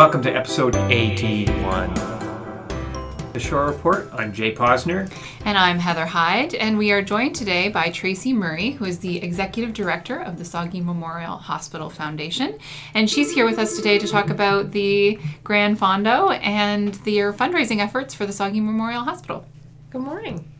welcome to episode 81 the Shore Report. I'm Jay Posner. And I'm Heather Hyde, and we are joined today by Tracy Murray, who is the Executive Director of the Saugeen Memorial Hospital Foundation. And she's here with us today to talk about the Gran Fondo and their fundraising efforts for the Saugeen Memorial Hospital. Good morning.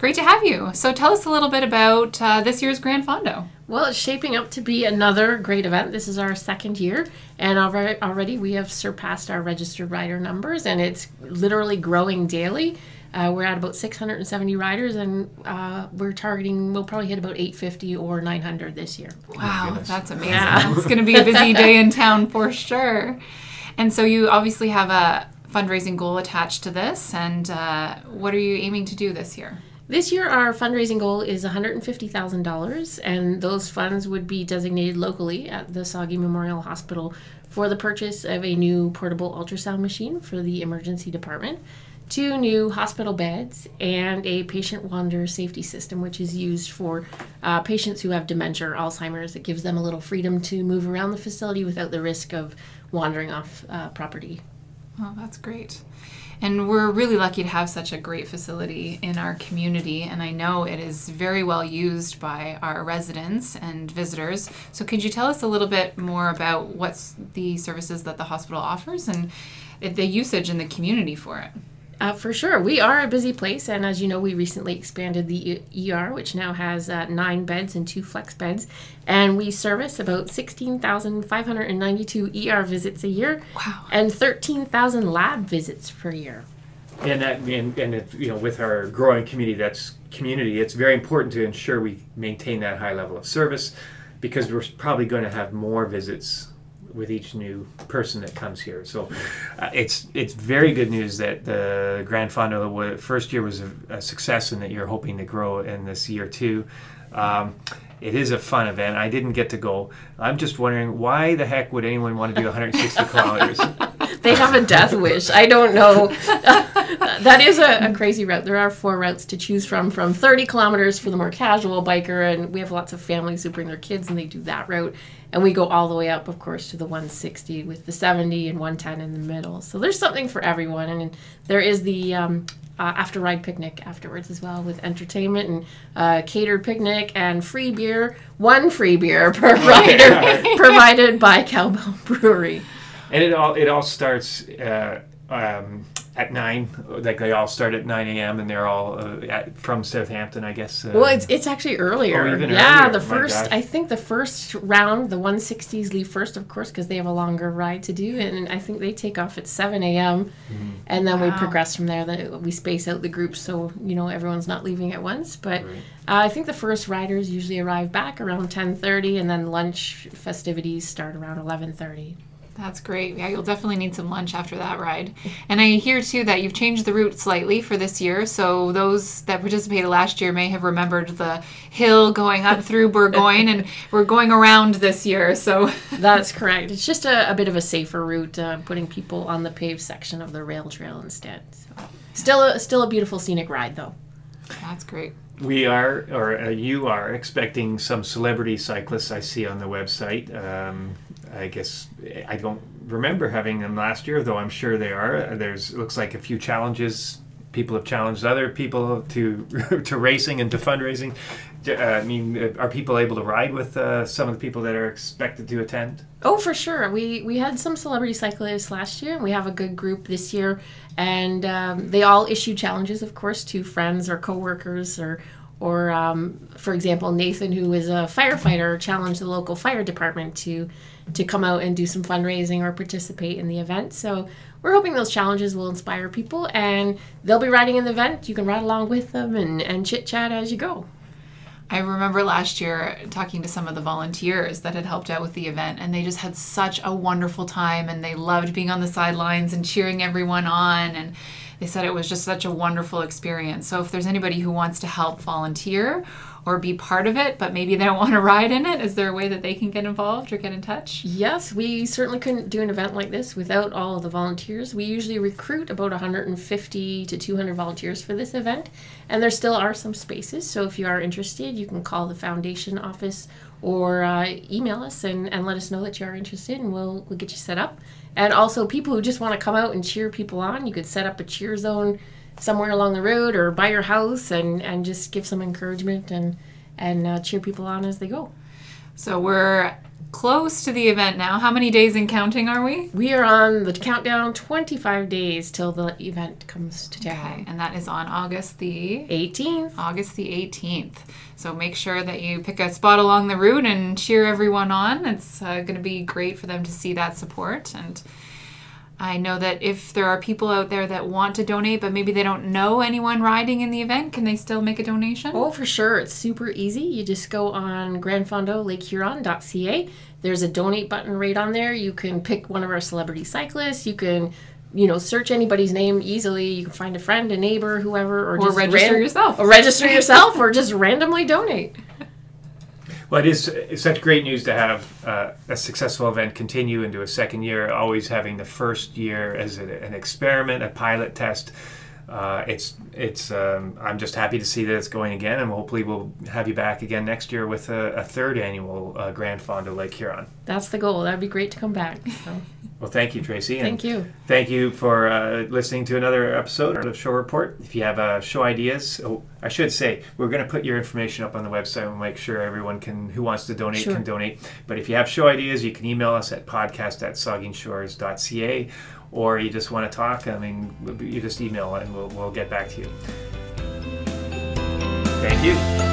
It's great to have you. So tell us a little bit about uh, this year's Gran Fondo. Well, it's shaping up to be another great event. This is our second year, and already we have surpassed our registered rider numbers, and it's literally growing daily. Uh, we're at about 670 riders, and uh, we're targeting we'll probably hit about 850 or 900 this year. Wow, that's amazing! Yeah. It's going to be a busy day in town for sure. And so you obviously have a fundraising goal attached to this, and uh, what are you aiming to do this year? This year, our fundraising goal is $150,000, and those funds would be designated locally at the Saugeen Memorial Hospital for the purchase of a new portable ultrasound machine for the emergency department, two new hospital beds, and a patient wander safety system, which is used for uh, patients who have dementia or Alzheimer's. It gives them a little freedom to move around the facility without the risk of wandering off uh, property. Oh, that's great. And we're really lucky to have such a great facility in our community, and I know it is very well used by our residents and visitors. So, could you tell us a little bit more about what's the services that the hospital offers and the usage in the community for it? Uh, for sure. We are a busy place, and as you know, we recently expanded the ER, which now has uh, nine beds and two flex beds, and we service about 16,592 ER visits a year wow. and 13,000 lab visits per year. And that, and, and it, you know, with our growing community, that's community. It's very important to ensure we maintain that high level of service, because we're probably going to have more visits with each new person that comes here. So uh, it's it's very good news that the Gran Fondo first year was a, a, success and that you're hoping to grow in this year too. Um, it is a fun event. I didn't get to go. I'm just wondering why the heck would anyone want to do 160 kilometers? they have a death wish. I don't know. that is a, a, crazy route. There are four routes to choose from from 30 kilometers for the more casual biker, and we have lots of families who bring their kids and they do that route. And we go all the way up, of course, to the 160 with the 70 and 110 in the middle. So there's something for everyone. And there is the um, uh, after ride picnic afterwards as well with entertainment and uh, catered picnic and free beer. One free beer per rider provided by Cowbell Brewery. And it all it all starts uh, um, at nine. Like they all start at nine a.m. and they're all uh, at, from Southampton, I guess. Uh, well, it's it's actually earlier. Oh, yeah, earlier. the first. I think the first round, the one sixties leave first, of course, because they have a longer ride to do, and I think they take off at seven a.m. Mm-hmm. and then wow. we progress from there. That we space out the groups so you know everyone's not leaving at once. But right. uh, I think the first riders usually arrive back around ten thirty, and then lunch festivities start around eleven thirty. That's great. Yeah, you'll definitely need some lunch after that ride. And I hear too that you've changed the route slightly for this year. So those that participated last year may have remembered the hill going up through Burgoyne, and we're going around this year. So that's correct. It's just a, a bit of a safer route, uh, putting people on the paved section of the rail trail instead. So. Still, a, still a beautiful scenic ride though. That's great we are, or uh, you are, expecting some celebrity cyclists I see on the website. Um, I guess I don't remember having them last year, though I'm sure they are. There's looks like a few challenges. People have challenged other people to to racing and to fundraising. Uh, I mean, are people able to ride with uh, some of the people that are expected to attend? Oh, for sure. We we had some celebrity cyclists last year, and we have a good group this year. And um, they all issue challenges, of course, to friends or coworkers or or um, for example, Nathan, who is a firefighter, challenged the local fire department to to come out and do some fundraising or participate in the event. So we're hoping those challenges will inspire people, and they'll be riding in the event. You can ride along with them and, and chit chat as you go. I remember last year talking to some of the volunteers that had helped out with the event, and they just had such a wonderful time, and they loved being on the sidelines and cheering everyone on, and they said it was just such a wonderful experience. So if there's anybody who wants to help volunteer or be part of it, but maybe they don't want to ride in it? Is there a way that they can get involved or get in touch? Yes, we certainly couldn't do an event like this without all of the volunteers. We usually recruit about 150 to 200 volunteers for this event, and there still are some spaces. So if you are interested, you can call the foundation office or uh, email us and, and let us know that you are interested, and we'll, we'll get you set up. And also, people who just want to come out and cheer people on, you could set up a cheer zone somewhere along the road or by your house and, and just give some encouragement and, and uh, cheer people on as they go. So we're close to the event now. How many days in counting are we? We are on the countdown 25 days till the event comes to town. Okay, and that is on August the 18th. August the 18th. So make sure that you pick a spot along the route and cheer everyone on. It's uh, going to be great for them to see that support. And I know that if there are people out there that want to donate, but maybe they don't know anyone riding in the event, can they still make a donation? Oh, for sure. It's super easy. You just go on grandfondo There's a donate button right on there. You can pick one of our celebrity cyclists. You can you know, search anybody's name easily. You can find a friend, a neighbor, whoever, or, or just register ran- yourself. Or register yourself, or just randomly donate. Well, it is it's such great news to have uh, a successful event continue into a second year. Always having the first year as a, an experiment, a pilot test. Uh, it's it's. Um, I'm just happy to see that it's going again, and hopefully we'll have you back again next year with a, a third annual uh, Gran Fondo Lake Huron. That's the goal. That'd be great to come back. So. Well, thank you, Tracy. Thank you. Thank you for uh, listening to another episode of Show Report. If you have uh, show ideas, oh, I should say we're going to put your information up on the website and make sure everyone can who wants to donate sure. can donate. But if you have show ideas, you can email us at podcast at saugeenshores.ca, or you just want to talk. I mean, you just email and we'll we'll get back to you. Thank you.